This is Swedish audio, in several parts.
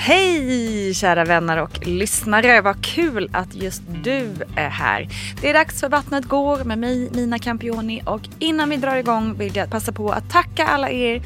Hej kära vänner och lyssnare! Vad kul att just du är här. Det är dags för Vattnet går med mig Nina Campioni och innan vi drar igång vill jag passa på att tacka alla er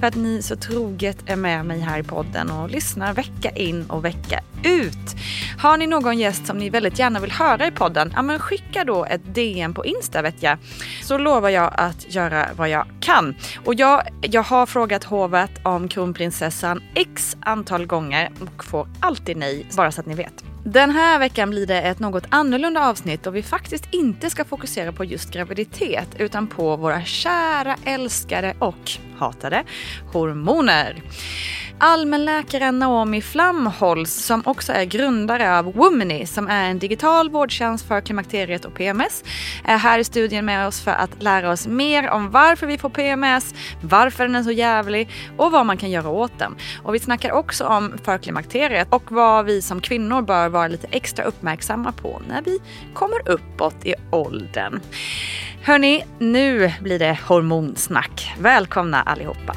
för att ni så troget är med mig här i podden och lyssnar vecka in och vecka ut. Har ni någon gäst som ni väldigt gärna vill höra i podden, ja men skicka då ett DM på Insta vet jag. Så lovar jag att göra vad jag kan. Och jag, jag har frågat hovet om kronprinsessan x antal gånger och får alltid nej, bara så att ni vet. Den här veckan blir det ett något annorlunda avsnitt och vi faktiskt inte ska fokusera på just graviditet utan på våra kära älskade och hatade hormoner. Allmänläkaren Naomi Flamholz som också är grundare av Womany som är en digital vårdtjänst för klimakteriet och PMS är här i studien med oss för att lära oss mer om varför vi får PMS, varför den är så jävlig och vad man kan göra åt den. Och vi snackar också om förklimakteriet och vad vi som kvinnor bör vara lite extra uppmärksamma på när vi kommer uppåt i åldern. Hörni, nu blir det hormonsnack. Välkomna allihopa!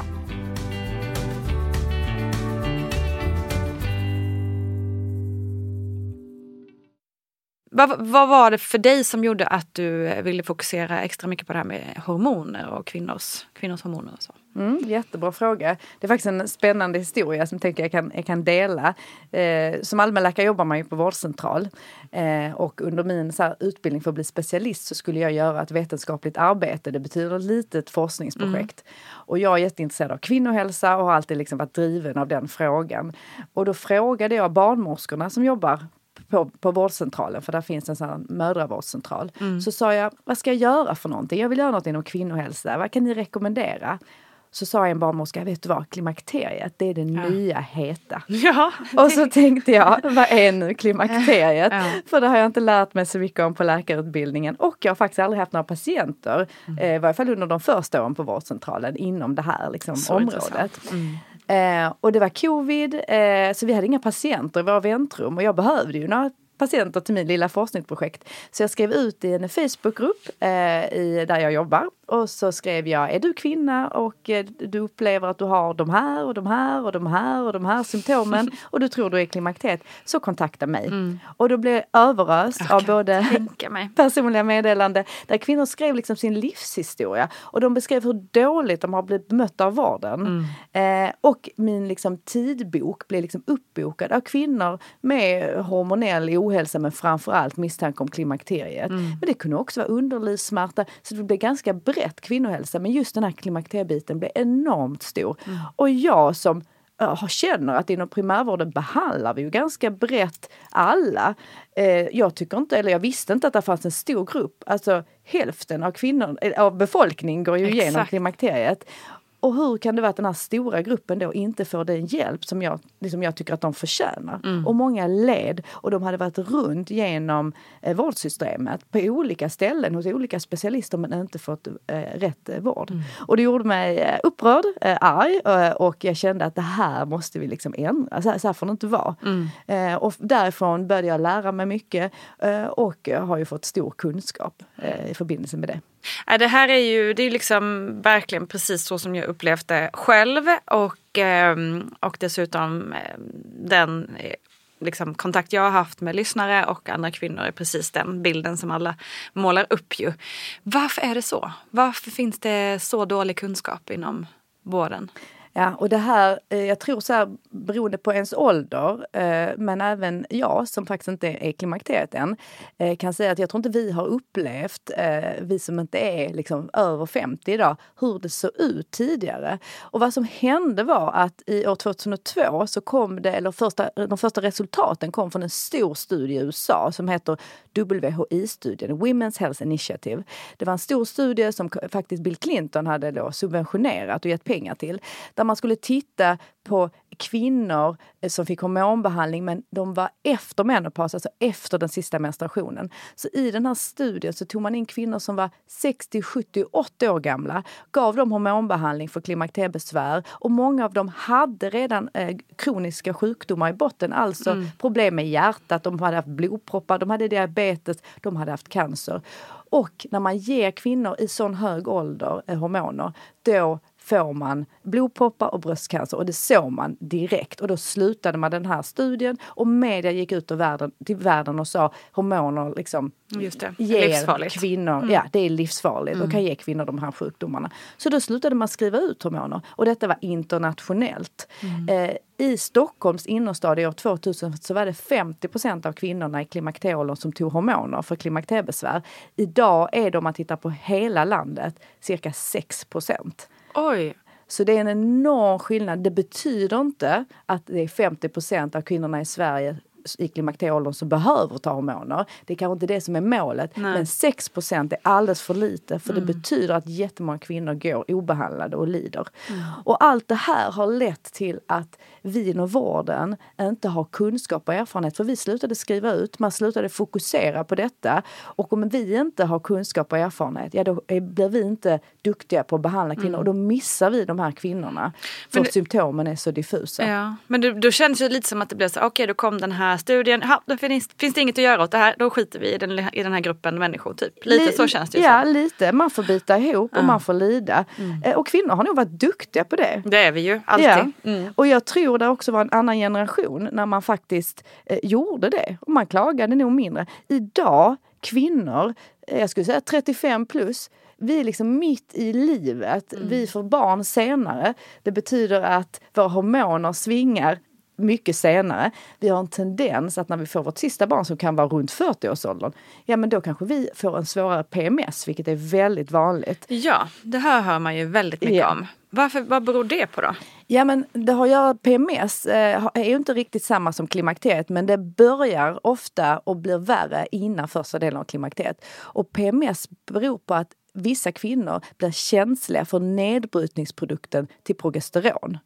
Vad, vad, var det för dig som gjorde att du ville fokusera extra mycket på det här med hormoner och kvinnors, kvinnors hormoner? Och så? Mm, jättebra fråga. Det är faktiskt en spännande historia som tänker jag kan, jag kan dela. Eh, som allmänläkare jobbar man ju på vårdcentral eh, och under min så här, utbildning för att bli specialist så skulle jag göra ett vetenskapligt arbete. Det betyder ett litet forskningsprojekt. Mm. Och jag är jätteintresserad av kvinnohälsa och har alltid liksom varit driven av den frågan. Och då frågade jag barnmorskorna som jobbar på, på vårdcentralen, för där finns en sån mödravårdscentral. Mm. Så sa jag, vad ska jag göra för någonting? Jag vill göra något inom kvinnohälsa. Vad kan ni rekommendera? Så sa en barnmorska, vet du vad, klimakteriet det är det ja. nya heta. Ja, Och så tänkte jag, vad är nu klimakteriet? Ja. För det har jag inte lärt mig så mycket om på läkarutbildningen och jag har faktiskt aldrig haft några patienter, mm. eh, i varje fall under de första åren på vårdcentralen, inom det här liksom, området. Mm. Eh, och det var covid, eh, så vi hade inga patienter i våra väntrum och jag behövde ju några patienter till min lilla forskningsprojekt. Så jag skrev ut i en Facebookgrupp eh, i, där jag jobbar och så skrev jag, är du kvinna och eh, du upplever att du har de här och de här och de här och de här symptomen och du tror du är klimakteriet, så kontakta mig. Mm. Och då blev jag överöst jag av både personliga meddelanden där kvinnor skrev liksom sin livshistoria och de beskrev hur dåligt de har blivit bemötta av vården. Mm. Eh, och min liksom, tidbok blev liksom uppbokad av kvinnor med hormonell ohälsa men framförallt misstanke om klimakteriet. Mm. Men det kunde också vara underlivssmärta, så det blev ganska brett kvinnohälsa. Men just den här klimakteriebiten blev enormt stor. Mm. Och jag som känner att inom primärvården behandlar vi ju ganska brett alla. Eh, jag tycker inte, eller jag visste inte att det fanns en stor grupp, alltså hälften av kvinnor, eh, av befolkningen går ju Exakt. igenom klimakteriet. Och hur kan det vara att den här stora gruppen då inte får den hjälp som jag, liksom jag tycker att de förtjänar? Mm. Och många led och de hade varit runt genom eh, vårdsystemet på olika ställen hos olika specialister men inte fått eh, rätt eh, vård. Mm. Och det gjorde mig eh, upprörd, eh, arg eh, och jag kände att det här måste vi liksom ändra. Så här, så här får det inte vara. Mm. Eh, och därifrån började jag lära mig mycket och har ju fått stor kunskap i förbindelse med det. Äh, det här är ju det är liksom verkligen precis så som jag upplevt det själv och, ehm, och dessutom ehm, den eh, liksom, kontakt jag har haft med lyssnare och andra kvinnor är precis den bilden som alla målar upp ju. Varför är det så? Varför finns det så dålig kunskap inom vården? Ja, och det här, eh, jag tror så här, beroende på ens ålder, eh, men även jag som faktiskt inte är klimakteriet än, eh, kan säga att jag tror inte vi har upplevt, vi som inte är liksom över 50 idag, hur det såg ut tidigare. Och vad som hände var att i år 2002 så kom det, eller första, de första resultaten kom från en stor studie i USA som heter WHI-studien, Women's Health Initiative. Det var en stor studie som faktiskt Bill Clinton hade då subventionerat och gett pengar till där man skulle titta på kvinnor eh, som fick hormonbehandling men de var efter menopaus, alltså efter den sista menstruationen. Så i den här studien så tog man in kvinnor som var 60, 70, 80 år gamla, gav dem hormonbehandling för klimakteriebesvär och många av dem hade redan eh, kroniska sjukdomar i botten, alltså mm. problem med hjärtat, de hade haft blodproppar, de hade diabetes, de hade haft cancer. Och när man ger kvinnor i sån hög ålder eh, hormoner, då får man blodproppar och bröstcancer och det såg man direkt. Och då slutade man den här studien och media gick ut världen, till världen och sa hormoner liksom Just det. ger livsfarligt. kvinnor, mm. ja det är livsfarligt mm. och kan ge kvinnor de här sjukdomarna. Så då slutade man skriva ut hormoner och detta var internationellt. Mm. Eh, I Stockholms innerstad i år 2000 så var det 50% av kvinnorna i klimakterieåldern som tog hormoner för klimakteriebesvär. Idag är det om man tittar på hela landet cirka 6 Oj! Så det är en enorm skillnad. Det betyder inte att det är 50 procent av kvinnorna i Sverige i klimakterieåldern som behöver ta hormoner. Det är kanske inte det som är målet. Nej. Men 6% är alldeles för lite för mm. det betyder att jättemånga kvinnor går obehandlade och lider. Mm. Och allt det här har lett till att vi inom vården inte har kunskap och erfarenhet. För vi slutade skriva ut, man slutade fokusera på detta. Och om vi inte har kunskap och erfarenhet, ja då blir vi inte duktiga på att behandla kvinnor. Mm. Och då missar vi de här kvinnorna. För det, symptomen är så diffusa. Ja. Men det, då känns det lite som att det blir så, okej okay, då kom den här studien, ha, då finns, finns det inget att göra åt det här, då skiter vi i den, i den här gruppen människor. Typ. Lite Li så känns det ju. Ja, så. lite. Man får bita ihop och man får lida. Mm. Eh, och kvinnor har nog varit duktiga på det. Det är vi ju, alltid. Ja. Mm. Och jag tror det också var en annan generation när man faktiskt eh, gjorde det. Och man klagade nog mindre. Idag, kvinnor, eh, jag skulle säga 35 plus, vi är liksom mitt i livet. Mm. Vi får barn senare. Det betyder att våra hormoner svingar mycket senare. Vi har en tendens att när vi får vårt sista barn som kan vara runt 40-årsåldern, ja men då kanske vi får en svårare PMS, vilket är väldigt vanligt. Ja, det här hör man ju väldigt mycket ja. om. Varför, vad beror det på då? Ja men det har att göra, PMS eh, är ju inte riktigt samma som klimakteriet men det börjar ofta och blir värre innan första delen av klimakteriet. Och PMS beror på att vissa kvinnor blir känsliga för nedbrytningsprodukten till progesteron.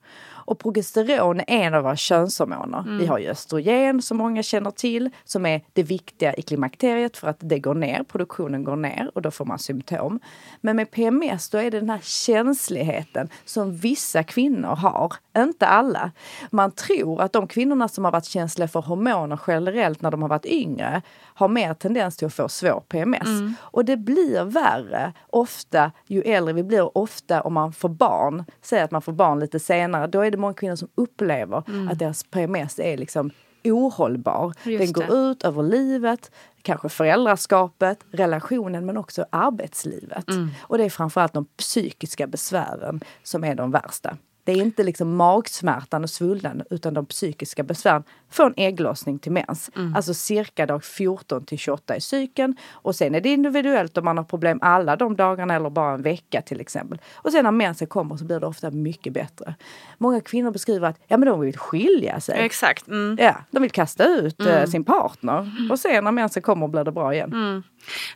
Och progesteron är en av våra könshormoner. Mm. Vi har ju östrogen som många känner till som är det viktiga i klimakteriet för att det går ner, produktionen går ner och då får man symptom. Men med PMS då är det den här känsligheten som vissa kvinnor har inte alla. Man tror att de kvinnorna som har varit känsliga för hormoner generellt när de har varit yngre har mer tendens till att få svår PMS. Mm. Och det blir värre ofta ju äldre vi blir. Ofta om man får barn, säg att man får barn lite senare, då är det många kvinnor som upplever mm. att deras PMS är liksom ohållbar. Just Den går det. ut över livet, kanske föräldraskapet, relationen men också arbetslivet. Mm. Och det är framförallt de psykiska besvären som är de värsta. Det är inte liksom magsmärtan och svullnaden utan de psykiska besvären från ägglossning till mens. Mm. Alltså cirka dag 14 till 28 i cykeln. Och sen är det individuellt om man har problem alla de dagarna eller bara en vecka till exempel. Och sen när mensen kommer så blir det ofta mycket bättre. Många kvinnor beskriver att ja, men de vill skilja sig. Exakt. Mm. Ja, de vill kasta ut eh, mm. sin partner. Och sen när mensen kommer blir det bra igen. Mm.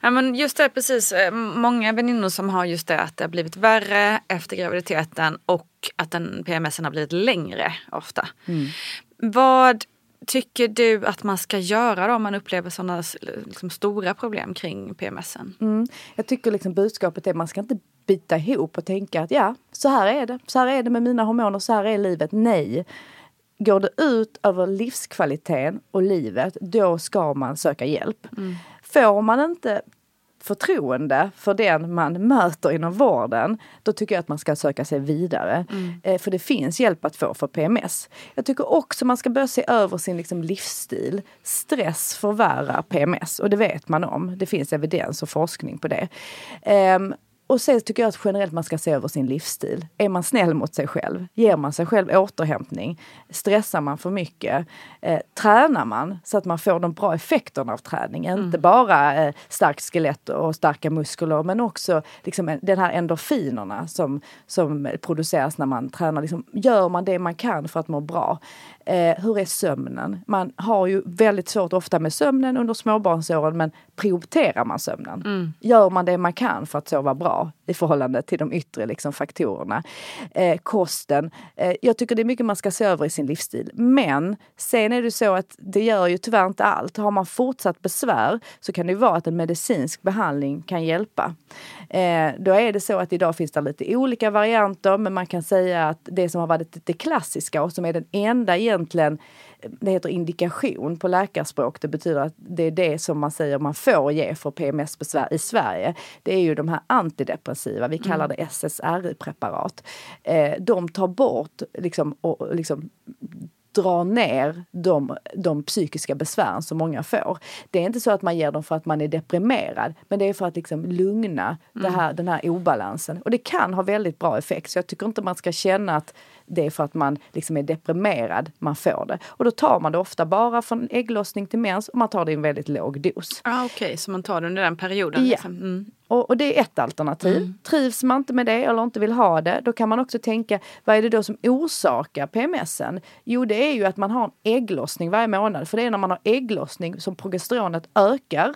Ja, men just det, precis. Eh, många väninnor som har just det att det har blivit värre efter graviditeten och att den PMSen har blivit längre ofta. Mm. Vad tycker du att man ska göra då om man upplever sådana liksom, stora problem kring PMSen? Mm. Jag tycker liksom budskapet är att man ska inte bita ihop och tänka att ja, så här är det. Så här är det med mina hormoner, så här är livet. Nej. Går det ut över livskvaliteten och livet, då ska man söka hjälp. Mm. Får man inte förtroende för den man möter inom vården, då tycker jag att man ska söka sig vidare. Mm. Eh, för det finns hjälp att få för PMS. Jag tycker också man ska börja se över sin liksom, livsstil. Stress förvärrar PMS och det vet man om. Det finns evidens och forskning på det. Um, och sen tycker jag att generellt man ska se över sin livsstil. Är man snäll mot sig själv? Ger man sig själv återhämtning? Stressar man för mycket? Eh, tränar man så att man får de bra effekterna av träning? Mm. Inte bara eh, starkt skelett och starka muskler men också liksom, den här endorfinerna som, som produceras när man tränar. Liksom, gör man det man kan för att må bra? Eh, hur är sömnen? Man har ju väldigt svårt ofta med sömnen under småbarnsåren men prioriterar man sömnen? Mm. Gör man det man kan för att sova bra i förhållande till de yttre liksom, faktorerna? Eh, kosten. Eh, jag tycker det är mycket man ska se över i sin livsstil. Men sen är det så att det gör ju tyvärr inte allt. Har man fortsatt besvär så kan det vara att en medicinsk behandling kan hjälpa. Eh, då är det så att idag finns det lite olika varianter men man kan säga att det som har varit det klassiska och som är den enda egentligen det heter indikation på läkarspråk. Det betyder att det är det som man säger man får ge för PMS-besvär i Sverige. Det är ju de här antidepressiva, vi kallar det SSRI-preparat. Eh, de tar bort liksom, och, liksom dra ner de, de psykiska besvären som många får. Det är inte så att man ger dem för att man är deprimerad, men det är för att liksom lugna mm. här, den här obalansen. Och det kan ha väldigt bra effekt, så jag tycker inte man ska känna att det är för att man liksom är deprimerad man får det. Och då tar man det ofta bara från ägglossning till mens och man tar det i en väldigt låg dos. Ah, Okej, okay. så man tar det under den perioden? Ja. Liksom. Mm. Och, och, det är ett alternativ. Mm. Trivs man inte med det eller inte vill ha det, då kan man också tänka, vad är det då som orsakar PMSen? Jo, det är ju att man har en ägglossning varje månad. För det är när man har ägglossning som progesteronet ökar.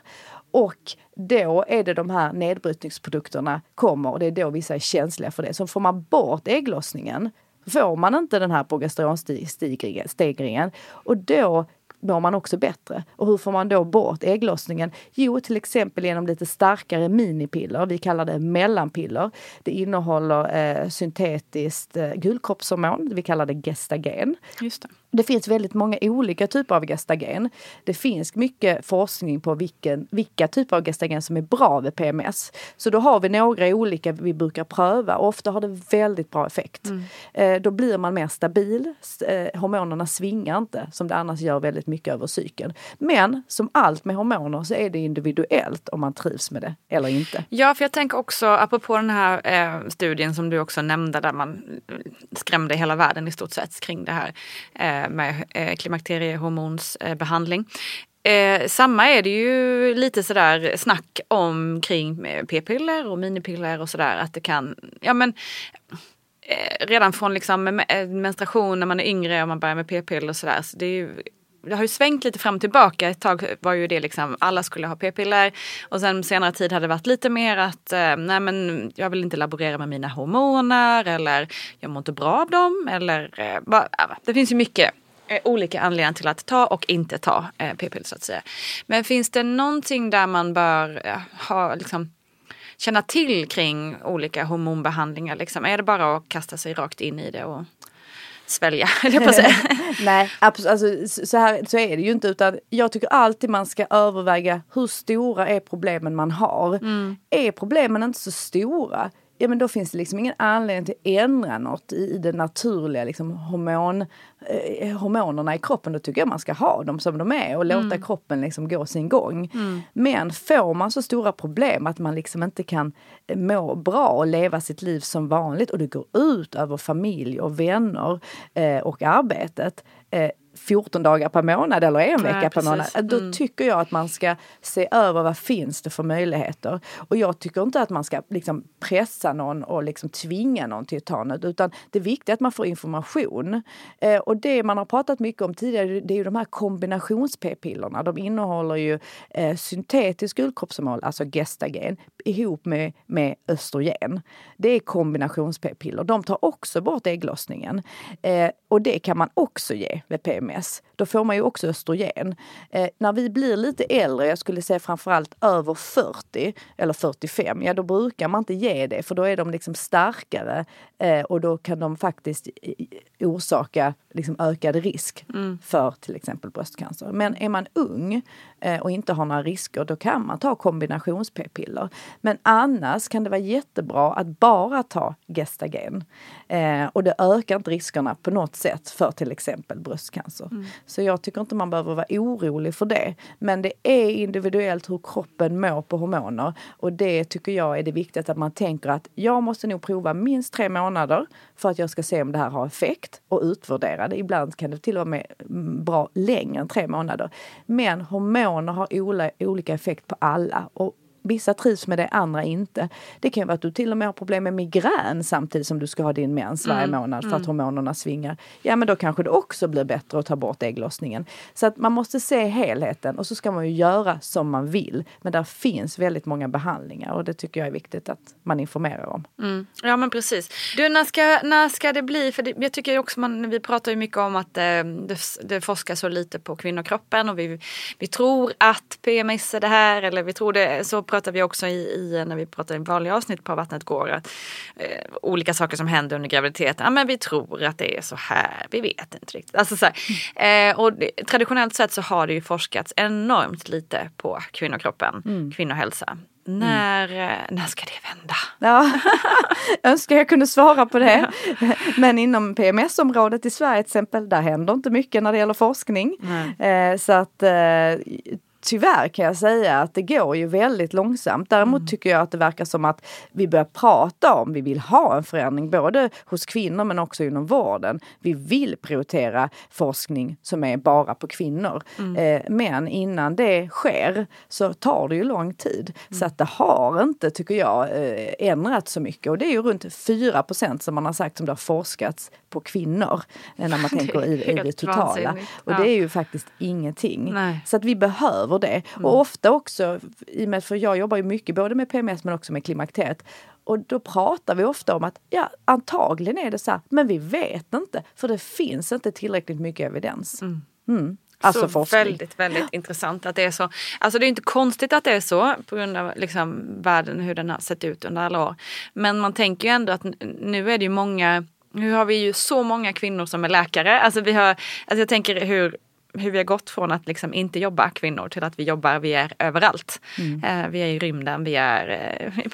Och då är det de här nedbrytningsprodukterna kommer och det är då vissa är känsliga för det. Så får man bort ägglossningen får man inte den här progesteronstegringen och då mår man också bättre. Och hur får man då bort ägglossningen? Jo, till exempel genom lite starkare minipiller. Vi kallar det mellanpiller. Det innehåller eh, syntetiskt eh, gulkroppshormon. Vi kallar det gestagen. Just det. Det finns väldigt många olika typer av gestagen. Det finns mycket forskning på vilken, vilka typer av gestagen som är bra vid PMS. Så då har vi några olika vi brukar pröva och ofta har det väldigt bra effekt. Mm. Eh, då blir man mer stabil. Eh, hormonerna svingar inte som det annars gör väldigt mycket över cykeln. Men som allt med hormoner så är det individuellt om man trivs med det eller inte. Ja, för jag tänker också apropå den här eh, studien som du också nämnde där man skrämde hela världen i stort sett kring det här eh, med eh, klimakteriehormonsbehandling. Eh, samma är det ju lite sådär snack om kring eh, p-piller och minipiller och sådär att det kan, ja men eh, redan från liksom eh, menstruation när man är yngre och man börjar med p-piller och sådär. Så det är ju det har ju svängt lite fram och tillbaka. Ett tag var ju det liksom alla skulle ha p-piller och sen senare tid hade det varit lite mer att eh, nej men jag vill inte laborera med mina hormoner eller jag mår inte bra av dem eller eh, bara, det finns ju mycket eh, olika anledningar till att ta och inte ta eh, p-piller så att säga. Men finns det någonting där man bör eh, ha liksom känna till kring olika hormonbehandlingar? Liksom? Är det bara att kasta sig rakt in i det? Och svälja, jag på säga. Nej, alltså, så, här, så är det ju inte. Utan jag tycker alltid man ska överväga hur stora är problemen man har. Är problemen inte så stora, ja men då finns det liksom ingen anledning till att ändra något i, i det naturliga liksom, hormon, eh, hormonerna i kroppen. Då tycker jag man ska ha dem som de är och låta kroppen liksom gå sin gång. Men får man så stora problem att man liksom inte kan eh, må bra och leva sitt liv som vanligt och det går ut över familj och vänner eh, och arbetet eh, 14 dagar per månad eller en vecka per precis. månad. Då tycker jag att man ska se över vad finns det för möjligheter. Och jag tycker inte att man ska liksom pressa någon och liksom tvinga någon till att ta något. Utan det viktiga är att man får information. Eh, och det man har pratat mycket om tidigare det är ju de här kombinations-p-pillerna. De innehåller ju eh, syntetisk guldkroppshormon, alltså gestagen, ihop med, med östrogen. Det är kombinations-p-piller. De tar också bort ägglossningen. Eh, och det kan man också ge vid PMS. Då får man ju också östrogen. Eh, när vi blir lite äldre, jag skulle säga framförallt över 40 eller 45, ja då brukar man inte ge det för då är de liksom starkare eh, och då kan de faktiskt orsaka liksom ökad risk för till exempel bröstcancer. Men är man ung eh, och inte har några risker, då kan man ta kombinations-p-piller. Men annars kan det vara jättebra att bara ta gestagen. Eh, och det ökar inte riskerna på något sätt för till exempel bröstcancer. Så jag tycker inte man behöver vara orolig för det. Men det är individuellt hur kroppen mår på hormoner. Och det tycker jag är det viktiga att man tänker att jag måste nog prova minst tre månader för att jag ska se om det här har effekt och utvärdera det. Ibland kan det till och med mm, bra längre än tre månader. Men hormoner har olika effekt på alla. Och Vissa trivs med det, andra inte. Det kan ju vara att du till och med har problem med migrän samtidigt som du ska ha din mens varje månad för att hormonerna svingar. Ja men då kanske det också blir bättre att ta bort ägglossningen. Så att man måste se helheten och så ska man ju göra som man vill. Men där finns väldigt många behandlingar och det tycker jag är viktigt att man informerar om. Mm. Ja men precis. Du när ska, när ska det bli? För det, jag tycker också man, vi pratar ju mycket om att eh, det, det forskas så lite på kvinnokroppen och vi, vi tror att PMS är det här eller vi tror det. Så pratar vi också i, i när vi pratar i vanliga avsnitt på Vattnet går. Att, eh, olika saker som händer under graviditeten. Ja men vi tror att det är så här. Vi vet inte riktigt. Alltså, så. Eh, och det, traditionellt sett så har det ju forskats enormt lite på kvinnokroppen, kvinnohälsa. När, eh, när ska det vända? Ja, önskar jag kunde svara på det. Men inom PMS-området i Sverige till exempel, där händer inte mycket när det gäller forskning. Eh, så att eh, tyvärr kan jag säga att det går ju väldigt långsamt. Däremot tycker jag att det verkar som att vi börjar prata om, vi vill ha en förändring både hos kvinnor men också inom vården. Vi vill prioritera forskning som är bara på kvinnor. Eh, men innan det sker så tar det ju lång tid. Så att det har inte, tycker jag, eh, ändrats så mycket. Och det är ju runt 4% som man har sagt som det har forskats på kvinnor. eh, När man tänker i, i det totala. vansinnigt. Och Ja. det är ju faktiskt ingenting. Nej. Så att vi behöver det. Och ofta också, i med, för jag jobbar ju mycket både med PMS men också med klimakteriet. Och då pratar vi ofta om att ja, antagligen är det så här, men vi vet inte. För det finns inte tillräckligt mycket evidens. Mm. Alltså så forskning. väldigt, väldigt intressant att det är så. Alltså det är inte konstigt att det är så på grund av liksom världen hur den har sett ut under alla år. Men man tänker ju ändå att nu är det ju många, nu har vi ju så många kvinnor som är läkare. Alltså vi har, alltså jag tänker hur hur vi har gått från att liksom inte jobba kvinnor till att vi jobbar, vi är överallt. Eh, vi är i rymden, vi är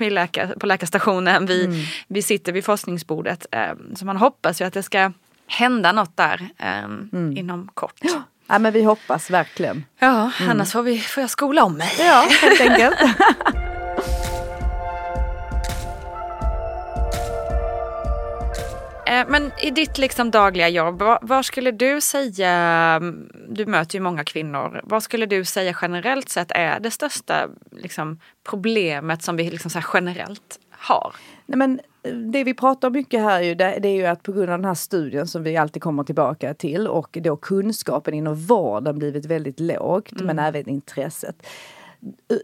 eh, läkar, på läkarstationen, vi, vi sitter vid forskningsbordet. Eh, så man hoppas ju att det ska hända något där eh, inom kort. Ja, men vi hoppas verkligen. Ja, annars får, vi, får jag skola om mig. Ja, helt enkelt. Men i ditt liksom dagliga jobb, vad, skulle du säga, mm, du möter ju många kvinnor, vad skulle du säga generellt sett är det största liksom, problemet som vi liksom generellt har? Nej, men eh, det vi pratar mycket här ju, det, det är ju att på grund av den här studien som vi alltid kommer tillbaka till och då kunskapen inom vården blivit väldigt lågt men även intresset.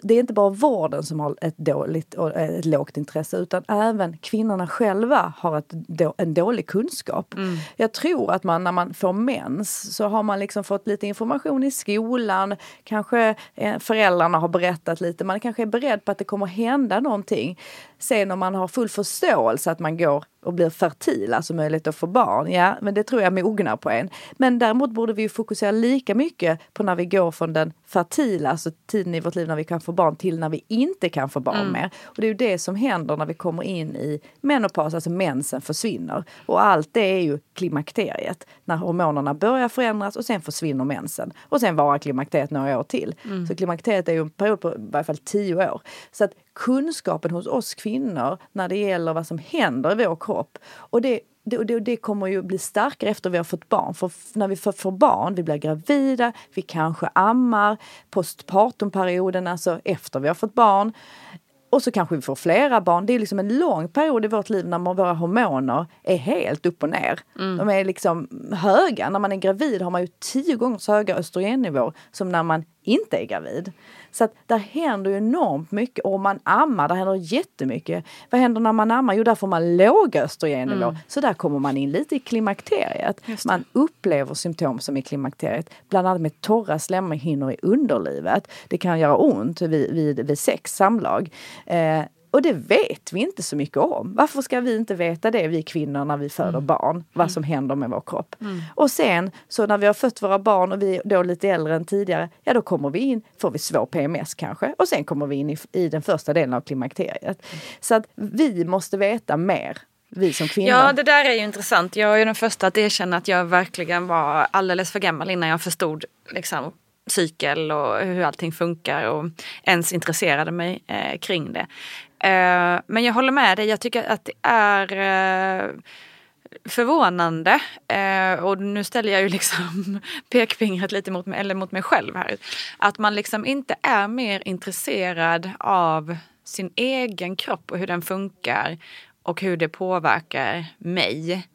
Det är inte bara vården som har ett, dåligt, ett lågt intresse utan även kvinnorna själva har ett, en dålig kunskap. Mm. Jag tror att man när man får mens så har man liksom fått lite information i skolan, kanske eh, föräldrarna har berättat lite, man kanske är beredd på att det kommer hända någonting. Sen om man har full förståelse att man går och blir fertil, alltså möjlighet att få barn, ja, men det tror jag mognar på en. Men däremot borde vi fokusera lika mycket på när vi går från den fertila, alltså tiden i vårt liv när vi kan få barn, till när vi inte kan få barn mm. mer. Och det är ju det som händer när vi kommer in i menopaus, alltså mensen försvinner. Och allt det är ju klimakteriet, när hormonerna börjar förändras och sen försvinner mensen. Och sen varar klimakteriet några år till. Mm. Så klimakteriet är ju en period på i varje fall tio år. Så att kunskapen hos oss kvinnor när det gäller vad som händer i vår kropp. Och det, det, det, det kommer ju bli starkare efter vi har fått barn. För när vi får, barn, vi blir gravida, vi kanske ammar, postpartumperioden, alltså efter vi har fått barn. Och så kanske vi får flera barn. Det är liksom en lång period i vårt liv när våra hormoner är helt upp och ner. Mm. De är liksom höga. När man är gravid har man ju tio gånger så höga östrogennivåer som när man inte är gravid. Så att där händer ju enormt mycket. Och om man ammar, där händer jättemycket. Vad händer när man ammar? Jo, där får man låga östrogennivåer. Mm. Så där kommer man in lite i klimakteriet. Man upplever symptom som i klimakteriet. Bland annat med torra slemhinnor i underlivet. Det kan göra ont vid, vid, vid sex, samlag. Eh, och det vet vi inte så mycket om. Varför ska vi inte veta det, vi kvinnor, när vi föder mm. barn? Vad som händer med vår kropp. Mm. Och sen, så när vi har fött våra barn och vi är då lite äldre än tidigare, ja då kommer vi in, får vi svår PMS kanske, och sen kommer vi in i, i den första delen av klimakteriet. Mm. Så att vi måste veta mer vi som kvinnor. Ja, det där är ju intressant. Jag är den första att erkänna att jag verkligen var alldeles för gammal innan jag förstod liksom, cykel och hur allting funkar och ens intresserade mig eh, kring det. Eh, men jag håller med dig, jag tycker att det är eh, förvånande. Eh, och nu ställer jag ju liksom pekfingret lite mot mig, eller mot mig själv här. Att man liksom inte är mer intresserad av sin egen kropp och hur den funkar och hur det påverkar mig.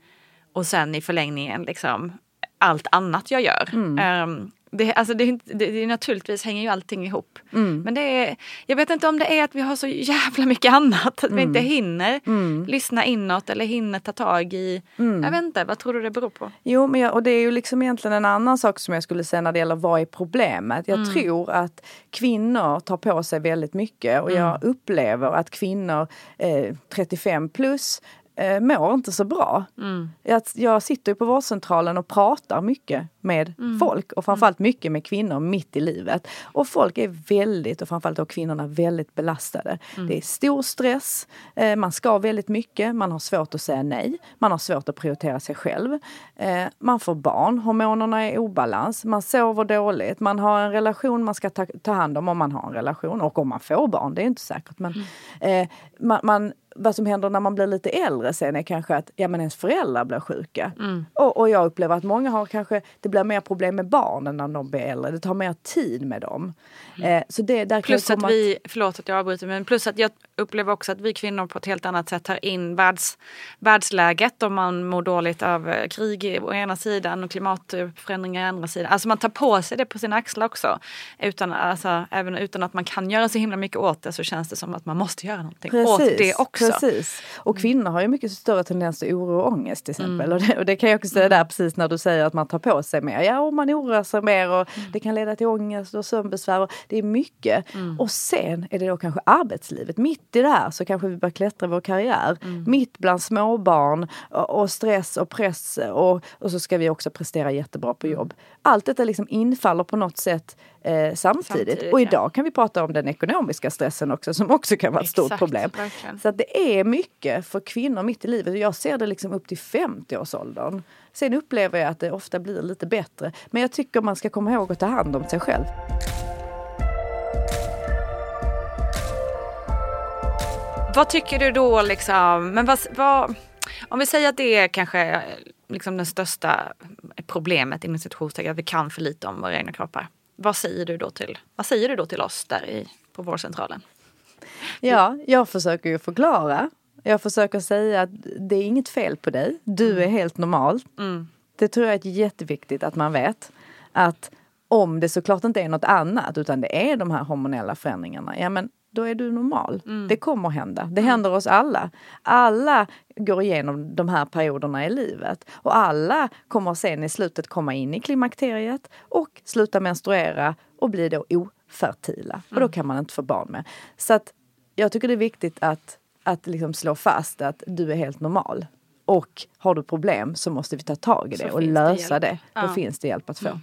Och sen i förlängningen liksom allt annat jag gör. Mm. Um, det, alltså det, det, det, naturligtvis hänger ju allting ihop. Mm. Men det är, jag vet inte om det är att vi har så jävla mycket annat. Att mm. vi inte hinner mm. lyssna inåt eller hinner ta tag i. Mm. Jag vet inte, vad tror du det beror på? Jo, men jag, och det är ju liksom egentligen en annan sak som jag skulle säga när det gäller vad är problemet. Jag mm. tror att kvinnor tar på sig väldigt mycket och jag mm. upplever att kvinnor eh, 35 plus eh, mår inte så bra. Mm. Jag, jag sitter på vårdcentralen och pratar mycket med mm. folk och framförallt mycket med kvinnor mitt i livet. Och folk är väldigt, och framförallt då kvinnorna, väldigt belastade. Mm. Det är stor stress, eh, man ska väldigt mycket, man har svårt att säga nej, man har svårt att prioritera sig själv. Eh, man får barn, hormonerna är i obalans, man sover dåligt, man har en relation man ska ta, ta hand om om man har en relation och om man får barn, det är inte säkert. Men, mm. eh, man, man vad som händer när man blir lite äldre sen är kanske att ja, men ens föräldrar blir sjuka. Mm. Och, och, jag upplever att många har kanske, det blir mer problem med barnen när de blir äldre. Det tar mer tid med dem. Mm. Eh, så det, där plus att vi, förlåt att jag avbryter, men plus att jag upplever också att vi kvinnor på ett helt annat sätt tar in världs, världsläget om man mår dåligt av eh, krig å ena sidan och klimatförändringar å andra sidan. Alltså man tar på sig det på sina axlar också. Utan, alltså, även utan att man kan göra så himla mycket åt det så känns det som att man måste göra någonting precis, åt det också. Precis. Och mm. kvinnor har ju mycket större tendens till oro och ångest till exempel. Mm. Och, det, och, det, kan jag också säga mm. där precis när du säger att man tar på sig mer. Ja, och man oroar sig mer och mm. det kan leda till ångest och sömnbesvär. Och det är mycket. Mm. Och sen är det då kanske arbetslivet. Mitt i det här så kanske vi börjar klättra vår karriär. Mm. Mitt bland småbarn och, och stress och press och, och så ska vi också prestera jättebra på jobb. Allt detta liksom infaller på något sätt eh, samtidigt. samtidigt. Och idag ja. kan vi prata om den ekonomiska stressen också som också kan vara ett Exakt, stort problem. Verkligen. Så det är mycket för kvinnor mitt i livet. Jag ser det liksom upp till 50-årsåldern. Sen upplever jag att det ofta blir lite bättre. Men jag tycker man ska komma ihåg att ta hand om sig själv. Vad tycker du då liksom, men vad, vad, om vi säger att det är kanske liksom det största problemet inom situationstecken, att vi kan för lite om våra egna kroppar. Vad säger du då till, vad säger du då till oss där i, på vårdcentralen? Ja, jag försöker ju förklara. Jag försöker säga att det är inget fel på dig. Du är helt normal. Mm. Det tror jag är jätteviktigt att man vet. Att Om det såklart inte är något annat utan det är de här hormonella förändringarna, ja men då är du normal. Mm. Det kommer hända. Det händer oss alla. Alla går igenom de här perioderna i livet. Och alla kommer sen i slutet komma in i klimakteriet och sluta menstruera och bli då ofertila. Och då Mm. kan man inte få barn med. Så att jag tycker det är viktigt att, att liksom slå fast att du är helt normal. Och har du problem så måste vi ta tag i Så det och finns det lösa hjälp. det. Då Ja. Mm. finns det hjälp att få.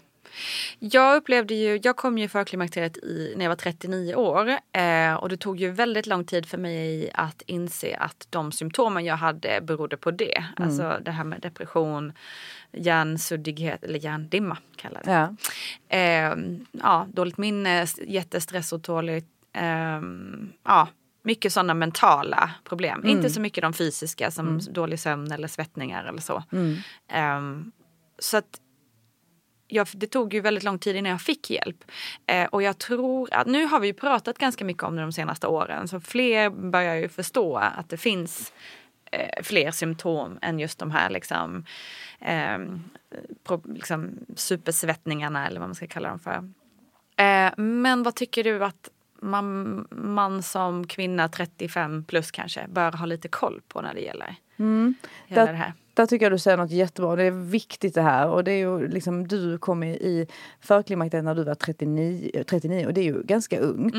Jag upplevde ju, jag kom ju i förklimakteriet i, när jag var 39 år eh, och det tog ju väldigt lång tid för mig att inse att de symptomen jag hade berodde på det. Alltså det här med depression, hjärnsuddighet eller hjärndimma kallar det. Ja. Eh, ja, dåligt minne, jättestressotåligt. Eh, ja, mycket sådana mentala problem. Inte så mycket de fysiska som dålig sömn eller svettningar eller så. Eh, så att jag, det tog ju väldigt lång tid innan jag fick hjälp. Eh, och jag tror att nu har vi ju pratat ganska mycket om det de senaste åren. Så fler börjar ju förstå att det finns eh, fler symptom än just de här liksom, eh, pro, liksom supersvettningarna eller vad man ska kalla dem för. Eh, men vad tycker du att man, man som kvinna 35 plus kanske bör ha lite koll på när det gäller hela Där- det här? Där tycker jag du säger något jättebra. Det är viktigt det här. Och det är ju liksom, du kom i- i förklimakteriet när du var 39, 39 och det är ju ganska ungt.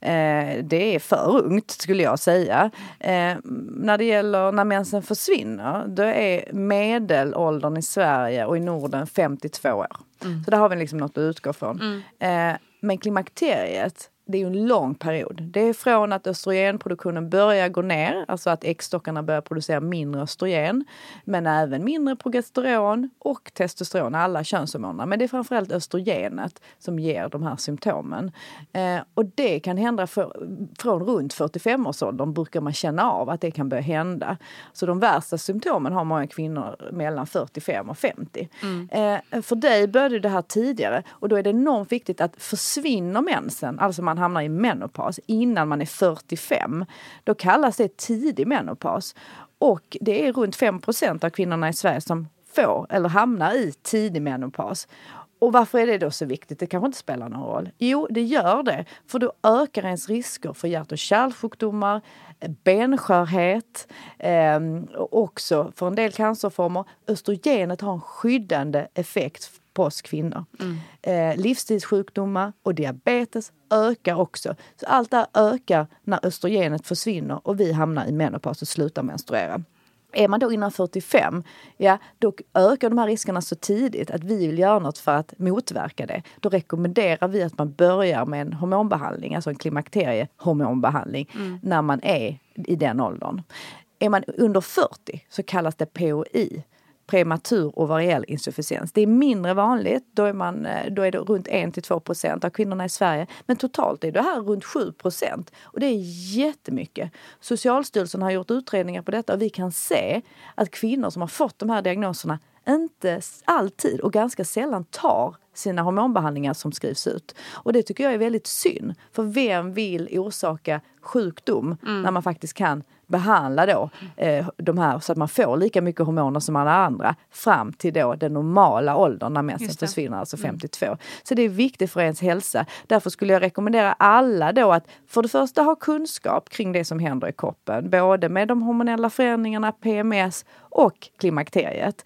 Eh, det är för ungt skulle jag säga. Eh, när det gäller när mensen försvinner, då är medelåldern i Sverige och i Norden 52 år. Så där har vi liksom något att utgå från. Eh, men klimakteriet det är ju en lång period. Det är från att östrogenproduktionen börjar gå ner, alltså att äggstockarna börjar producera mindre östrogen, men även mindre progesteron och testosteron, alla könshormoner. Men det är framförallt östrogenet som ger de här symptomen. Eh, och det kan hända för, från runt 45-årsåldern brukar man känna av att det kan börja hända. Så de värsta symptomen har många kvinnor mellan 45 och 50. Eh, för dig började det här tidigare och då är det enormt viktigt att försvinner mensen, alltså man hamnar i menopaus innan man är 45, då kallas det tidig menopaus. Och det är runt 5% av kvinnorna i Sverige som får eller hamnar i tidig menopaus. Och varför är det då så viktigt? Det kanske inte spelar någon roll. Jo, det gör det. För då ökar ens risker för hjärt och kärlsjukdomar, benskörhet, eh, och också för en del cancerformer. Östrogenet har en skyddande effekt på oss kvinnor. Eh, livsstilssjukdomar och diabetes ökar också. Så allt det här ökar när östrogenet försvinner och vi hamnar i menopaus och slutar menstruera. Är man då innan 45, ja då ökar de här riskerna så tidigt att vi vill göra något för att motverka det. Då rekommenderar vi att man börjar med en hormonbehandling, alltså en klimakteriehormonbehandling, när man är i den åldern. Är man under 40 så kallas det POI, prematur ovariell insufficiens. Det är mindre vanligt, då är, man, eh, då är det runt 1-2 procent av kvinnorna i Sverige. Men totalt är det här runt 7 procent. Och det är jättemycket. Socialstyrelsen har gjort utredningar på detta och vi kan se att kvinnor som har fått de här diagnoserna inte alltid och ganska sällan tar sina hormonbehandlingar som skrivs ut. Och det tycker jag är väldigt synd. För vem vill orsaka sjukdom när man faktiskt kan behandla då eh, de här så att man får lika mycket hormoner som alla andra fram till då den normala åldern när mensen försvinner, alltså 52. Så det är viktigt för ens hälsa. Därför skulle jag rekommendera alla då att för det första ha kunskap kring det som händer i kroppen, både med de hormonella förändringarna, PMS och klimakteriet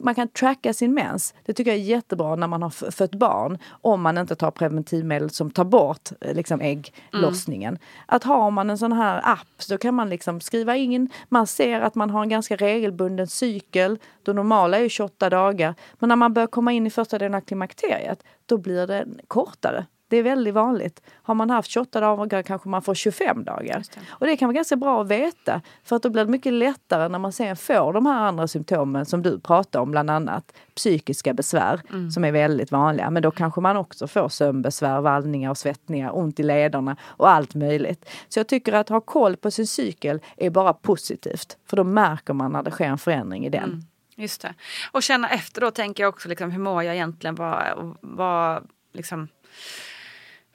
man kan tracka sin mens. Det tycker jag är jättebra när man har fött barn. Om man inte tar preventivmedel som tar bort eh, liksom, ägglossningen. Att har man en sån här app så kan man liksom skriva in. Man ser att man har en ganska regelbunden cykel. Det normala är ju 28 dagar. Men när man börjar komma in i första delen av klimakteriet då blir det kortare. Det är väldigt vanligt. Har man haft 28 dagar kanske man får 25 dagar. Och det kan vara ganska bra att veta. För att då blir det mycket lättare när man sen får de här andra symptomen som du pratar om, bland annat psykiska besvär som är väldigt vanliga. Men då kanske man också får sömnbesvär, vallningar och svettningar, ont i lederna och allt möjligt. Så jag tycker att ha koll på sin cykel är bara positivt. För då märker man när det sker en förändring i den. Just det. Och känna efter då tänker jag också liksom, hur mår jag egentligen? Vad, vad, liksom,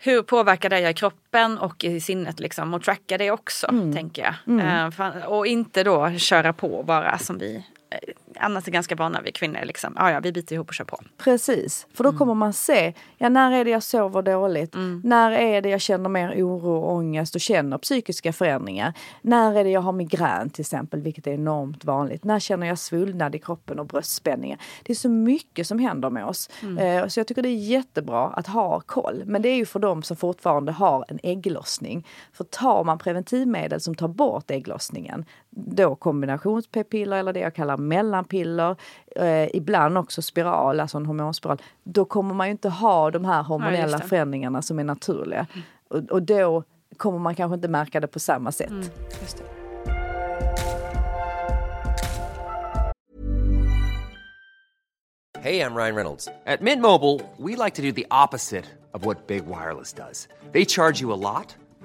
hur påverkar det jag i kroppen och i sinnet liksom? Och tracka det också tänker jag. Eh, fan- och inte då köra på bara som vi eh, annars är ganska vana vid kvinnor. Liksom. Ja, ja, vi biter ihop och kör på. Precis, för då kommer man se, ja när är det jag sover dåligt? När är det jag känner mer oro och ångest och känner psykiska förändringar? När är det jag har migrän till exempel, vilket är enormt vanligt? När känner jag svullnad i kroppen och bröstspänningar? Det är så mycket som händer med oss. Eh, så jag tycker det är jättebra att ha koll. Men det är ju för dem som fortfarande har en ägglossning. För tar man preventivmedel som tar bort ägglossningen, då kombinations-p-piller eller det jag kallar mellanpiller, eh, ibland också spiral, alltså en hormonspiral, då kommer man ju inte ha de här hormonella det. förändringarna som är naturliga. Och, och då kommer man kanske inte märka det på samma sätt. Just det. Hey, I'm Ryan Reynolds. At Mint Mobile, we like to do the opposite of what Big Wireless does. They charge you a lot,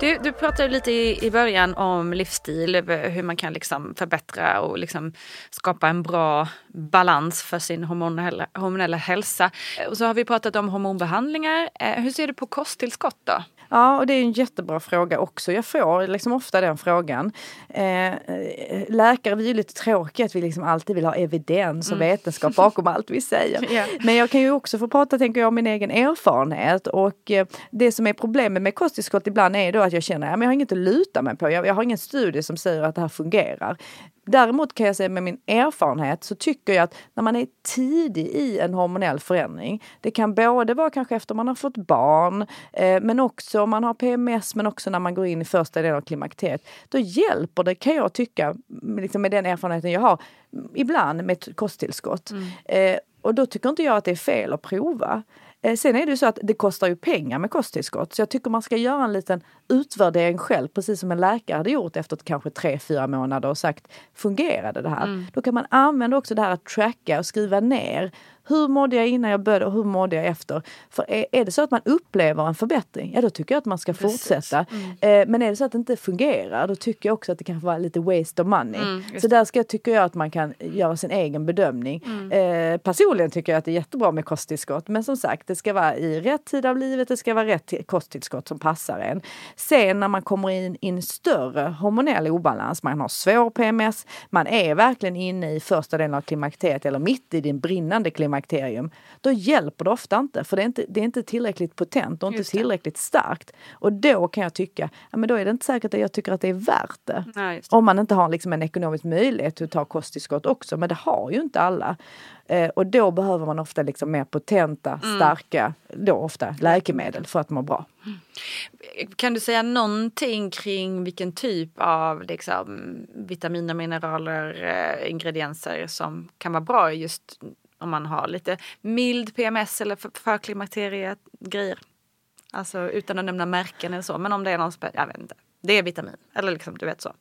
Du, du pratade lite i, i början om livsstil, hur man kan liksom förbättra och liksom skapa en bra balans för sin hormonella, hormonella hälsa. Och så har vi pratat om hormonbehandlingar. Eh, hur ser du på kosttillskott då? Ja, och det är en jättebra fråga också. Jag får liksom ofta den frågan. Eh, läkare, vi är ju lite tråkiga att vi liksom alltid vill ha evidens och vetenskap bakom allt vi säger. Ja. Men jag kan ju också få prata, tänker jag, om min egen erfarenhet. Och eh, det som är problemet med kosttillskott ibland är då att jag känner att jag har inget att luta mig på. Jag, jag har ingen studie som säger att det här fungerar. Däremot kan jag säga med min erfarenhet så tycker jag att när man är tidig i en hormonell förändring, det kan både vara kanske efter man har fått barn, eh, men också om man har PMS, men också när man går in i första delen av klimakteriet. Då hjälper det, kan jag tycka, liksom med den erfarenheten jag har, ibland med ett kosttillskott. Eh, och då tycker inte jag att det är fel att prova. Eh, Sen är det ju så att det kostar ju pengar med kosttillskott. Så jag tycker man ska göra en liten utvärdering själv, precis som en läkare hade gjort efter kanske tre, fyra månader och sagt fungerade det här? Då kan man använda också det här att tracka och skriva ner Hur mådde jag innan jag började och hur mådde jag efter? För är, är det så att man upplever en förbättring, ja då tycker jag att man ska Precis. fortsätta. Mm. Eh, men är det så att det inte fungerar, då tycker jag också att det kan vara lite waste of money. Mm, så där ska, tycker jag att man kan göra sin egen bedömning. Mm. Eh, personligen tycker jag att det är jättebra med kosttillskott. Men som sagt, det ska vara i rätt tid av livet, det ska vara rätt till- kosttillskott som passar en. Sen när man kommer in i en större hormonell obalans, man har svår PMS, man är verkligen inne i första delen av klimakteriet eller mitt i din brinnande klimakterium, då hjälper det ofta inte för det är inte, det är inte tillräckligt potent och inte tillräckligt starkt. Och då kan jag tycka, ja, men då är det inte säkert att jag tycker att det är värt det. Just det. Om man inte har liksom en ekonomisk möjlighet att ta kosttillskott också, men det har ju inte alla. Eh, och då behöver man ofta liksom mer potenta, Mm. starka, då ofta läkemedel för att må bra. Kan du säga någonting kring vilken typ av liksom, vitaminer, mineraler, eh, ingredienser som kan vara bra just om man har lite mild PMS eller för- förklimakteriet grejer? Alltså utan att nämna märken eller så, men om det är någon, spe- jag vet inte. Det är vitamin, eller liksom du vet så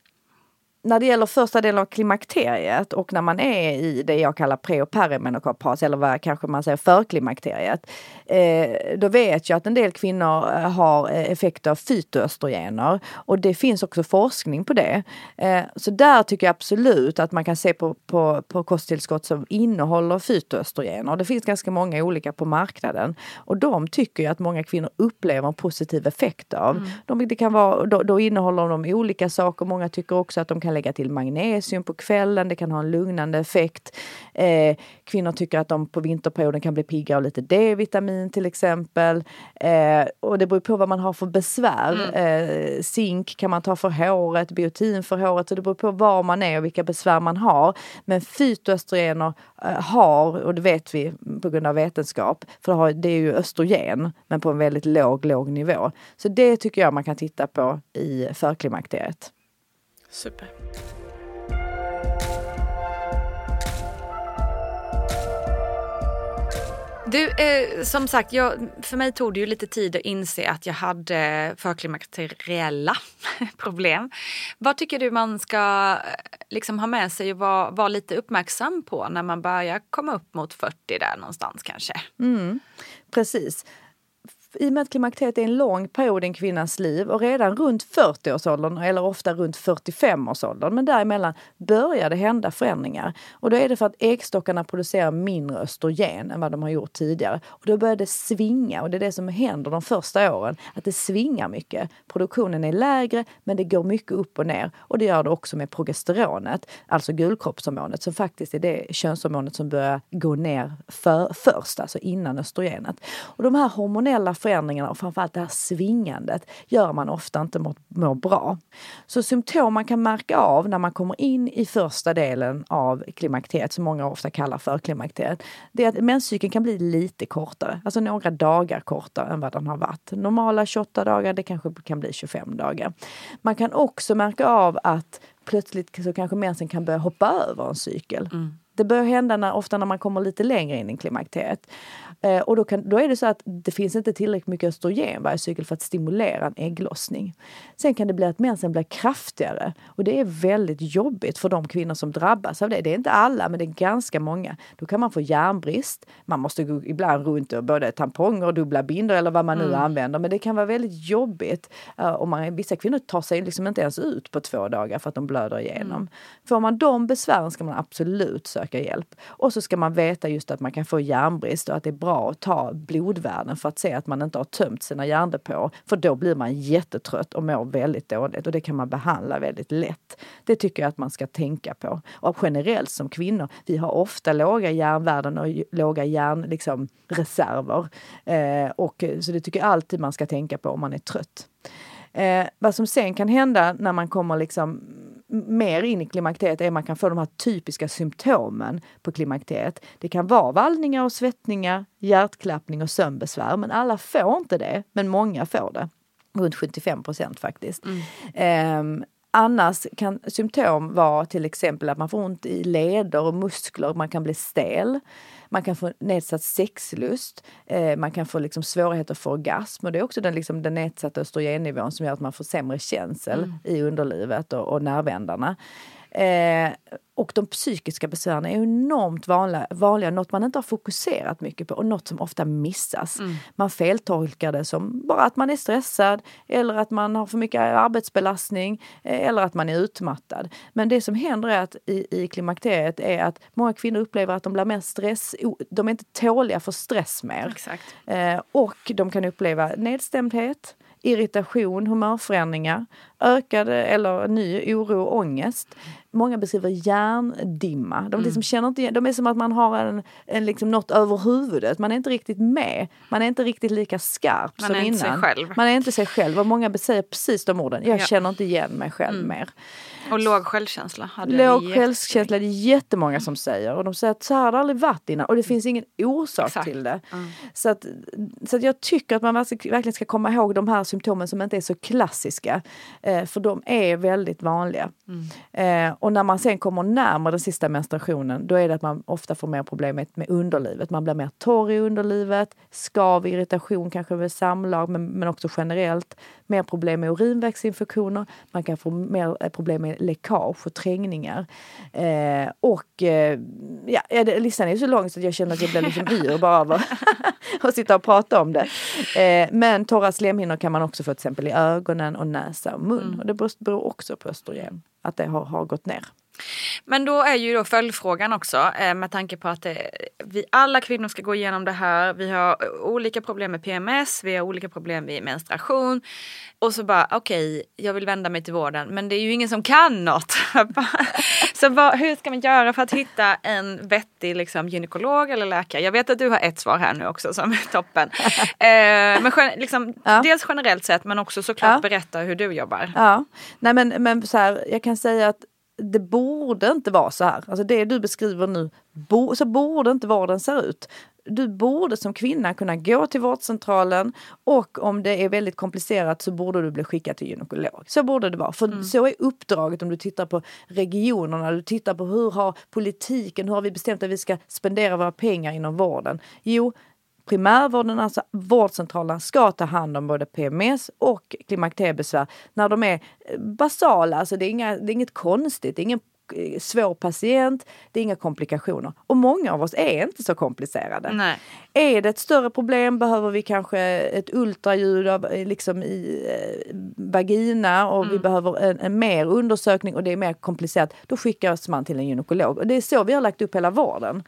när det gäller första delen av klimakteriet och när man är i det jag kallar pre och perimenopaus eller vad kanske man säger förklimakteriet. Eh, då vet jag att en del kvinnor eh, har eh, effekter av fytoöstrogener och det finns också forskning på det. Eh, så där tycker jag absolut att man kan se på, på, på kosttillskott som innehåller fytoöstrogener. Det finns ganska många olika på marknaden och de tycker jag att många kvinnor upplever en positiv effekt av. De, det kan vara, då, då innehåller de olika saker. Många tycker också att de kan lägga till magnesium på kvällen. Det kan ha en lugnande effekt. Eh, kvinnor tycker att de på vinterperioden kan bli pigga av lite D-vitamin till exempel. Eh, och det beror på vad man har för besvär. Eh, zink kan man ta för håret, biotin för håret. Så det beror på var man är och vilka besvär man har. Men fytoöstrogener eh, har, och det vet vi på grund av vetenskap, för det är ju östrogen men på en väldigt låg, låg nivå. Så det tycker jag man kan titta på i förklimakteriet. Super. Du, eh, som sagt, jag, för mig tog det ju lite tid att inse att jag hade förklimakteriella problem. Vad tycker du man ska eh, liksom ha med sig och vara, vara lite uppmärksam på när man börjar komma upp mot 40 där någonstans kanske? Mm, precis. I och med att klimakteriet är en lång period i en kvinnas liv och redan runt 40-årsåldern eller ofta runt 45-årsåldern, men däremellan börjar det hända förändringar. Och då är det för att äggstockarna producerar mindre östrogen än vad de har gjort tidigare. Och då börjar det svinga och det är det som händer de första åren, att det svingar mycket. Produktionen är lägre men det går mycket upp och ner och det gör det också med progesteronet, alltså gulkroppshormonet som faktiskt är det könshormonet som börjar gå ner för, först, alltså innan östrogenet. Och de här hormonella förändringarna och framförallt det här svingandet gör man ofta inte mår, mår bra. Så symptom man kan märka av när man kommer in i första delen av klimakteriet, som många ofta kallar för klimakteriet, det är att menscykeln kan bli lite kortare, alltså några dagar kortare än vad den har varit. Normala 28 dagar, det kanske kan bli 25 dagar. Man kan också märka av att plötsligt så kanske mensen kan börja hoppa över en cykel. Mm. Det börjar hända när, ofta när man kommer lite längre in i klimakteriet. Eh, och då, kan, då är det så att det finns inte tillräckligt mycket östrogen varje cykel för att stimulera en ägglossning. Sen kan det bli att mensen blir kraftigare och det är väldigt jobbigt för de kvinnor som drabbas av det. Det är inte alla, men det är ganska många. Då kan man få järnbrist. Man måste gå ibland runt och både tamponger och dubbla bindor eller vad man nu Mm. använder. Men det kan vara väldigt jobbigt. Uh, och man, vissa kvinnor tar sig liksom inte ens ut på två dagar för att de blöder igenom. Får man de besvären ska man absolut söka hjälp. Och så ska man veta just att man kan få järnbrist och att det är bra att ta blodvärden för att se att man inte har tömt sina järndepåer. För då blir man jättetrött och mår väldigt dåligt och det kan man behandla väldigt lätt. Det tycker jag att man ska tänka på. Och generellt som kvinnor, vi har ofta låga järnvärden och låga järnreserver. Liksom, reserver. eh, och, eh, så det tycker jag alltid man ska tänka på om man är trött. Eh, vad som sen kan hända när man kommer liksom mer in i klimakteriet är man kan få de här typiska symptomen på klimakteriet. Det kan vara vallningar och svettningar, hjärtklappning och sömnbesvär. Men alla får inte det, men många får det. Runt 75 procent faktiskt. Ehm, Annars kan symptom vara till exempel att man får ont i leder och muskler, man kan bli stel. Man kan få nedsatt sexlust, eh, man kan få liksom svårigheter för orgasm och det är också den, liksom, den nedsatta östrogennivån som gör att man får sämre känsel i underlivet och, och nervändarna. Eh, och de psykiska besvären är enormt vanliga, vanliga, något man inte har fokuserat mycket på och något som ofta missas. Mm. Man feltolkar det som bara att man är stressad eller att man har för mycket arbetsbelastning eh, eller att man är utmattad. Men det som händer är att i, i klimakteriet är att många kvinnor upplever att de blir mer stress, de är inte tåliga för stress mer. Exakt. Eh, och de kan uppleva nedstämdhet, irritation, humörförändringar, ökad eller ny oro och ångest. Många beskriver hjärndimma. De, liksom känner inte, de är som att man har en, en liksom något över huvudet. Man är inte riktigt med. Man är inte riktigt lika skarp Man som är inte sig innan. själv. Man är inte sig själv. Och många säger precis de orden. Jag Ja. känner inte igen mig själv mer. Och låg självkänsla. hade Låg självkänsla, det är jättemånga som säger. Och de säger att så här har det aldrig varit innan. Och det finns ingen orsak Exakt. till det. Så, att, så att jag tycker att man verkligen ska komma ihåg de här symptomen som inte är så klassiska. Eh, för de är väldigt vanliga. Eh, och när man sen kommer närmare den sista menstruationen, då är det att man ofta får mer problem med, med underlivet. Man blir mer torr i underlivet, skav, irritation kanske vid samlag, men, men också generellt. Mer problem med urinvägsinfektioner. Man kan få mer eh, problem med läckage och trängningar. Eh, och eh, ja, listan är så lång så att jag känner att jag blir liksom yr bara av att sitta och prata om det. Eh, men torra slemhinnor kan man också få till exempel i ögonen och näsa och mun. Och det beror också på östrogen, att det har, har gått ner. Men då är ju då följdfrågan också eh, med tanke på att det, vi alla kvinnor ska gå igenom det här. Vi har olika problem med PMS, vi har olika problem med menstruation. Och så bara okej, jag vill vända mig till vården men det är ju ingen som kan något. så vad, hur ska man göra för att hitta en vettig liksom, gynekolog eller läkare? Jag vet att du har ett svar här nu också som är toppen. Eh, men liksom, Ja. dels generellt sett men också såklart Ja. berätta hur du jobbar. Ja, nej men, men så här, jag kan säga att det borde inte vara så här. Alltså det du beskriver nu, bo, så borde inte vården se ut. Du borde som kvinna kunna gå till vårdcentralen och om det är väldigt komplicerat så borde du bli skickad till gynekolog. Så borde det vara. För så är uppdraget om du tittar på regionerna, du tittar på hur har politiken, hur har vi bestämt att vi ska spendera våra pengar inom vården? Jo, primärvården, alltså vårdcentralerna, ska ta hand om både PMS och klimakteriebesvär när de är basala. Alltså det, är inga, det är inget konstigt, det är ingen svår patient, det är inga komplikationer. Och många av oss är inte så komplicerade. Nej. Är det ett större problem behöver vi kanske ett ultraljud av, eh, liksom i eh, vagina och vi behöver en, en mer undersökning och det är mer komplicerat. Då skickas man till en gynekolog. Och det är så vi har lagt upp hela vården.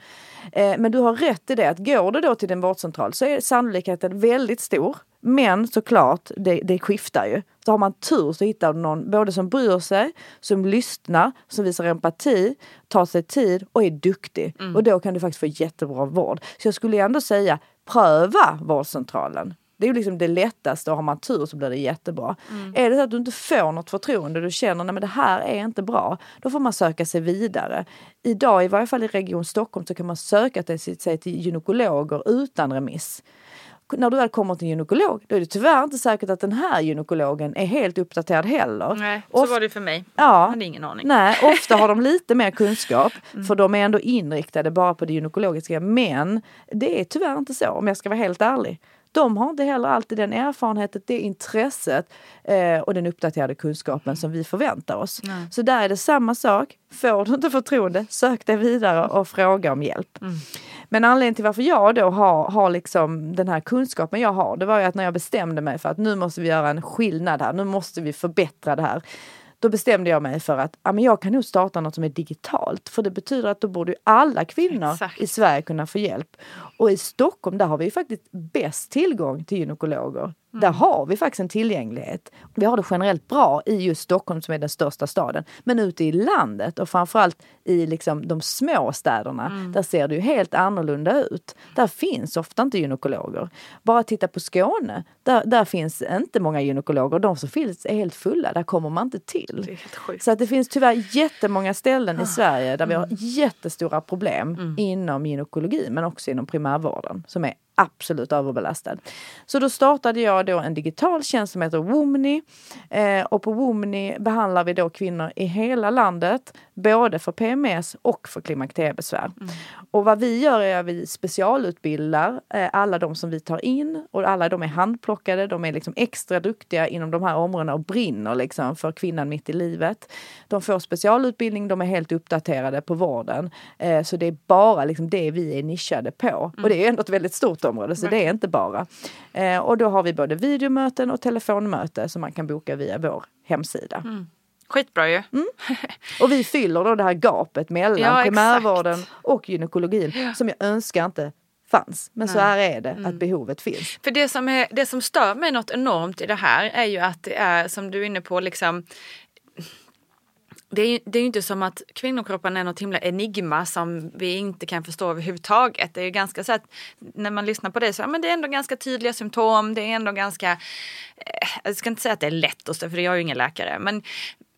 Eh, men du har rätt i det att går du då till en vårdcentral så är sannolikheten väldigt stor. Men såklart, det, det skiftar ju. Så har man tur så hittar du någon både som bryr sig, som lyssnar, som visar empati, tar sig tid och är duktig. Och då kan du faktiskt få jättebra vård. Så jag skulle ändå säga, pröva vårdcentralen. Det är ju liksom det lättaste och har man tur så blir det jättebra. Är det så att du inte får något förtroende, du känner att det här är inte bra, då får man söka sig vidare. Idag, i varje fall i Region Stockholm, så kan man söka sig till gynekologer utan remiss när du väl kommer till en gynekolog, då är det tyvärr inte säkert att den här gynekologen är helt uppdaterad heller. Nej, så Oft- var det för mig. Ja. Jag hade ingen aning. Nej, ofta har de lite mer kunskap för de är ändå inriktade bara på det gynekologiska. Men det är tyvärr inte så om jag ska vara helt ärlig. De har inte heller alltid den erfarenheten, det intresset eh, och den uppdaterade kunskapen som vi förväntar oss. Så där är det samma sak. Får du inte förtroende, sök dig vidare och fråga om hjälp. Men anledningen till varför jag då har, har liksom den här kunskapen jag har, det var ju att när jag bestämde mig för att nu måste vi göra en skillnad här, nu måste vi förbättra det här. Då bestämde jag mig för att ja, men jag kan nog starta något som är digitalt. För det betyder att då borde alla kvinnor Exakt. i Sverige kunna få hjälp. Och i Stockholm, där har vi ju faktiskt bäst tillgång till gynekologer. Där har vi faktiskt en tillgänglighet. Vi har det generellt bra i just Stockholm som är den största staden. Men ute i landet och framförallt i liksom de små städerna, där ser det ju helt annorlunda ut. Där finns ofta inte gynekologer. Bara titta på Skåne, där, där finns inte många gynekologer. De som finns är helt fulla, där kommer man inte till. Så att det finns tyvärr jättemånga ställen i Sverige där vi har jättestora problem inom gynekologi men också inom primärvården som är absolut överbelastad. Så då startade jag då en digital tjänst som heter Womni. Eh, och på Womni behandlar vi då kvinnor i hela landet, både för PMS och för klimakteriebesvär. Mm. Och vad vi gör är att vi specialutbildar eh, alla de som vi tar in och alla de är handplockade, de är liksom extra duktiga inom de här områdena och brinner liksom för kvinnan mitt i livet. De får specialutbildning, de är helt uppdaterade på vården. Eh, så det är bara liksom det vi är nischade på. Mm. Och det är ändå ett väldigt stort område så det är inte bara. Eh, och då har vi både videomöten och telefonmöte som man kan boka via vår hemsida. Mm. Skitbra ju. Mm. Och vi fyller då det här gapet mellan ja, primärvården och gynekologin ja. som jag önskar inte fanns. Men Nej. så här är det, mm. att behovet finns. För det som, är, det som stör mig något enormt i det här är ju att det är som du är inne på liksom det är, det är ju inte som att kvinnokroppen är något himla enigma som vi inte kan förstå överhuvudtaget. Det är ju ganska så att när man lyssnar på det så ja, men det är ändå ganska tydliga symptom. Det är ändå ganska, eh, jag ska inte säga att det är lätt att för jag är ju ingen läkare, men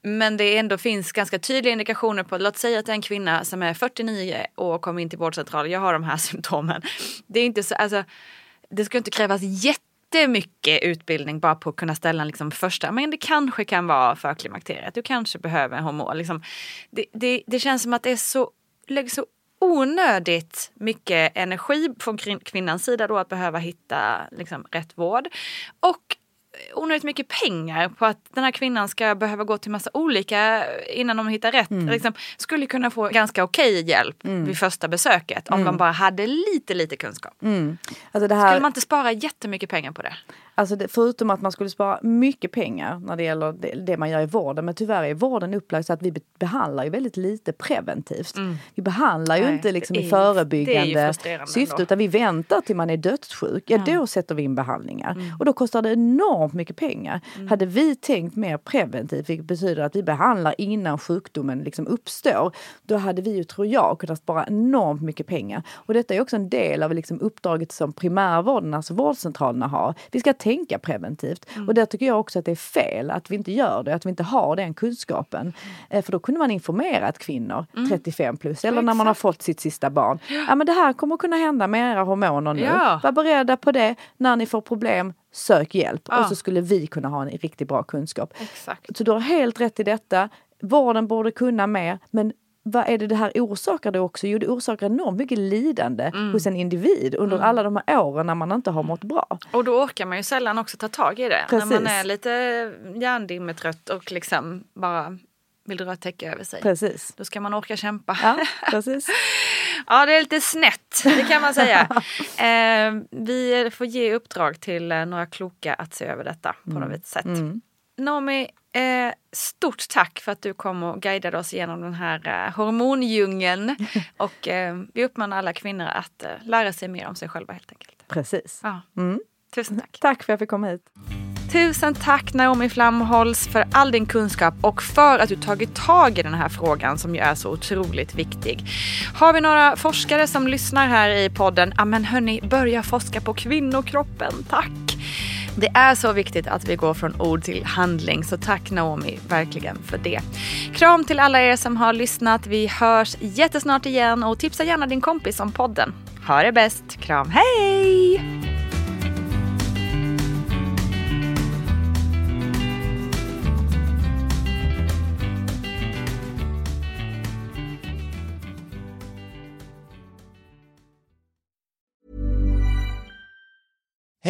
men det ändå finns ganska tydliga indikationer på, låt säga att det är en kvinna som är 49 och kommer in till vårdcentralen, jag har de här symptomen. Det är inte så, alltså, det ska inte krävas jättemycket utbildning bara på att kunna ställa liksom första, men det kanske kan vara för klimakteriet, du kanske behöver en hormon. Liksom. Det, det, det känns som att det är så, så onödigt mycket energi från kvinnans sida då att behöva hitta liksom, rätt vård. Och onödigt mycket pengar på att den här kvinnan ska behöva gå till massa olika innan de hittar rätt. Mm. Liksom, skulle kunna få ganska okej hjälp mm. vid första besöket om mm. de bara hade lite lite kunskap. Mm. Alltså här... Skulle man inte spara jättemycket pengar på det? Alltså det, förutom att man skulle spara mycket pengar när det gäller det, det, man gör i vården. Men tyvärr är vården upplagd så att vi behandlar ju väldigt lite preventivt. Mm. Vi behandlar ju Nej, inte liksom i förebyggande syfte utan vi väntar till man är dödssjuk. Ja, ja. då sätter vi in behandlingar. Mm. Och då kostar det enormt mycket pengar. Mm. Hade vi tänkt mer preventivt, vilket betyder att vi behandlar innan sjukdomen liksom uppstår. Då hade vi ju, tror jag, kunnat spara enormt mycket pengar. Och detta är också en del av liksom uppdraget som primärvården, alltså vårdcentralerna har. Vi ska tänka preventivt. Mm. Och där tycker jag också att det är fel att vi inte gör det, att vi inte har den kunskapen. Eh, för då kunde man informerat kvinnor, mm. 35 plus, eller när man har fått sitt sista barn. Ja men det här kommer kunna hända med era hormoner nu. Ja. Var beredda på det. När ni får problem, sök hjälp. Ja. Och så skulle vi kunna ha en riktigt bra kunskap. Exakt. Så du har helt rätt i detta. Vården borde kunna mer, men vad är det det här orsakar det också? Jo, det orsakar enormt mycket lidande mm. hos en individ under mm. alla de här åren när man inte har mått bra. Och då orkar man ju sällan också ta tag i det. Precis. När man är lite hjärndimmetrött och liksom bara vill dra ett täcke över sig. Precis. Då ska man orka kämpa. Ja, precis. ja, det är lite snett, det kan man säga. eh, vi får ge uppdrag till eh, några kloka att se över detta på mm. något sätt. Mm. Naomi, Eh, stort tack för att du kom och guidade oss genom den här eh, hormondjungeln. och eh, vi uppmanar alla kvinnor att eh, lära sig mer om sig själva helt enkelt. Precis. Ja. Mm. Tusen tack. Tack för att jag fick komma hit. Tusen tack Naomi Flamholz för all din kunskap och för att du tagit tag i den här frågan som ju är så otroligt viktig. Har vi några forskare som lyssnar här i podden? Ja men hörni, börja forska på kvinnokroppen, tack! Det är så viktigt att vi går från ord till handling, så tack Naomi verkligen för det. Kram till alla er som har lyssnat. Vi hörs jättesnart igen och tipsa gärna din kompis om podden. Ha det bäst. Kram, hej!